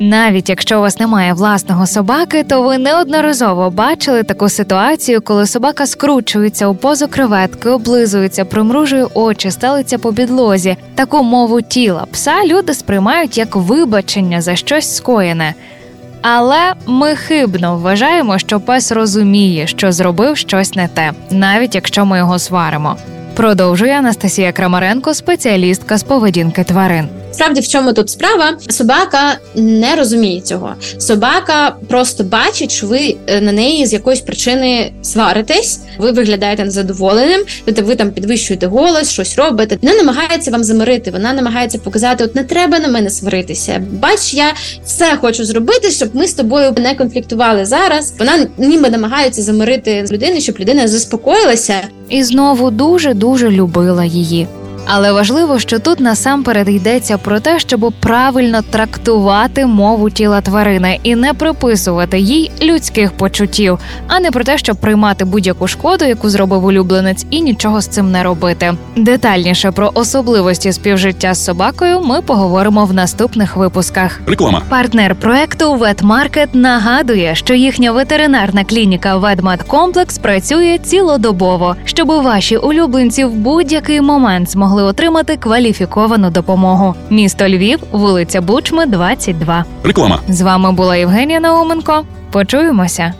Навіть якщо у вас немає власного собаки, то ви неодноразово бачили таку ситуацію, коли собака скручується у позу креветки, облизується, примружує очі, стелиться по підлозі. Таку мову тіла пса люди сприймають як вибачення за щось скоєне. Але ми хибно вважаємо, що пес розуміє, що зробив щось не те, навіть якщо ми його сваримо. Продовжує Анастасія Крамаренко, спеціалістка з поведінки тварин. Справді, в чому тут справа? Собака не розуміє цього. Собака просто бачить, що ви е, на неї з якоїсь причини сваритесь, ви виглядаєте незадоволеним, тобто ви там підвищуєте голос, щось робите. Вона намагається вам замирити. Вона намагається показати: от не треба на мене сваритися. Бач, я все хочу зробити, щоб ми з тобою не конфліктували зараз. Вона ніби намагається замирити людину, щоб людина заспокоїлася. і знову дуже дуже любила її. Але важливо, що тут насамперед йдеться про те, щоб правильно трактувати мову тіла тварини і не приписувати їй людських почуттів, а не про те, щоб приймати будь-яку шкоду, яку зробив улюбленець, і нічого з цим не робити. Детальніше про особливості співжиття з собакою ми поговоримо в наступних випусках. Реклама. Партнер проекту Ветмаркет нагадує, що їхня ветеринарна клініка Ведмедкомплекс працює цілодобово, щоб ваші улюбленці в будь-який момент змогли отримати кваліфіковану допомогу. Місто Львів, вулиця Бучми, 22. Реклама. З вами була Євгенія Науменко. Почуємося.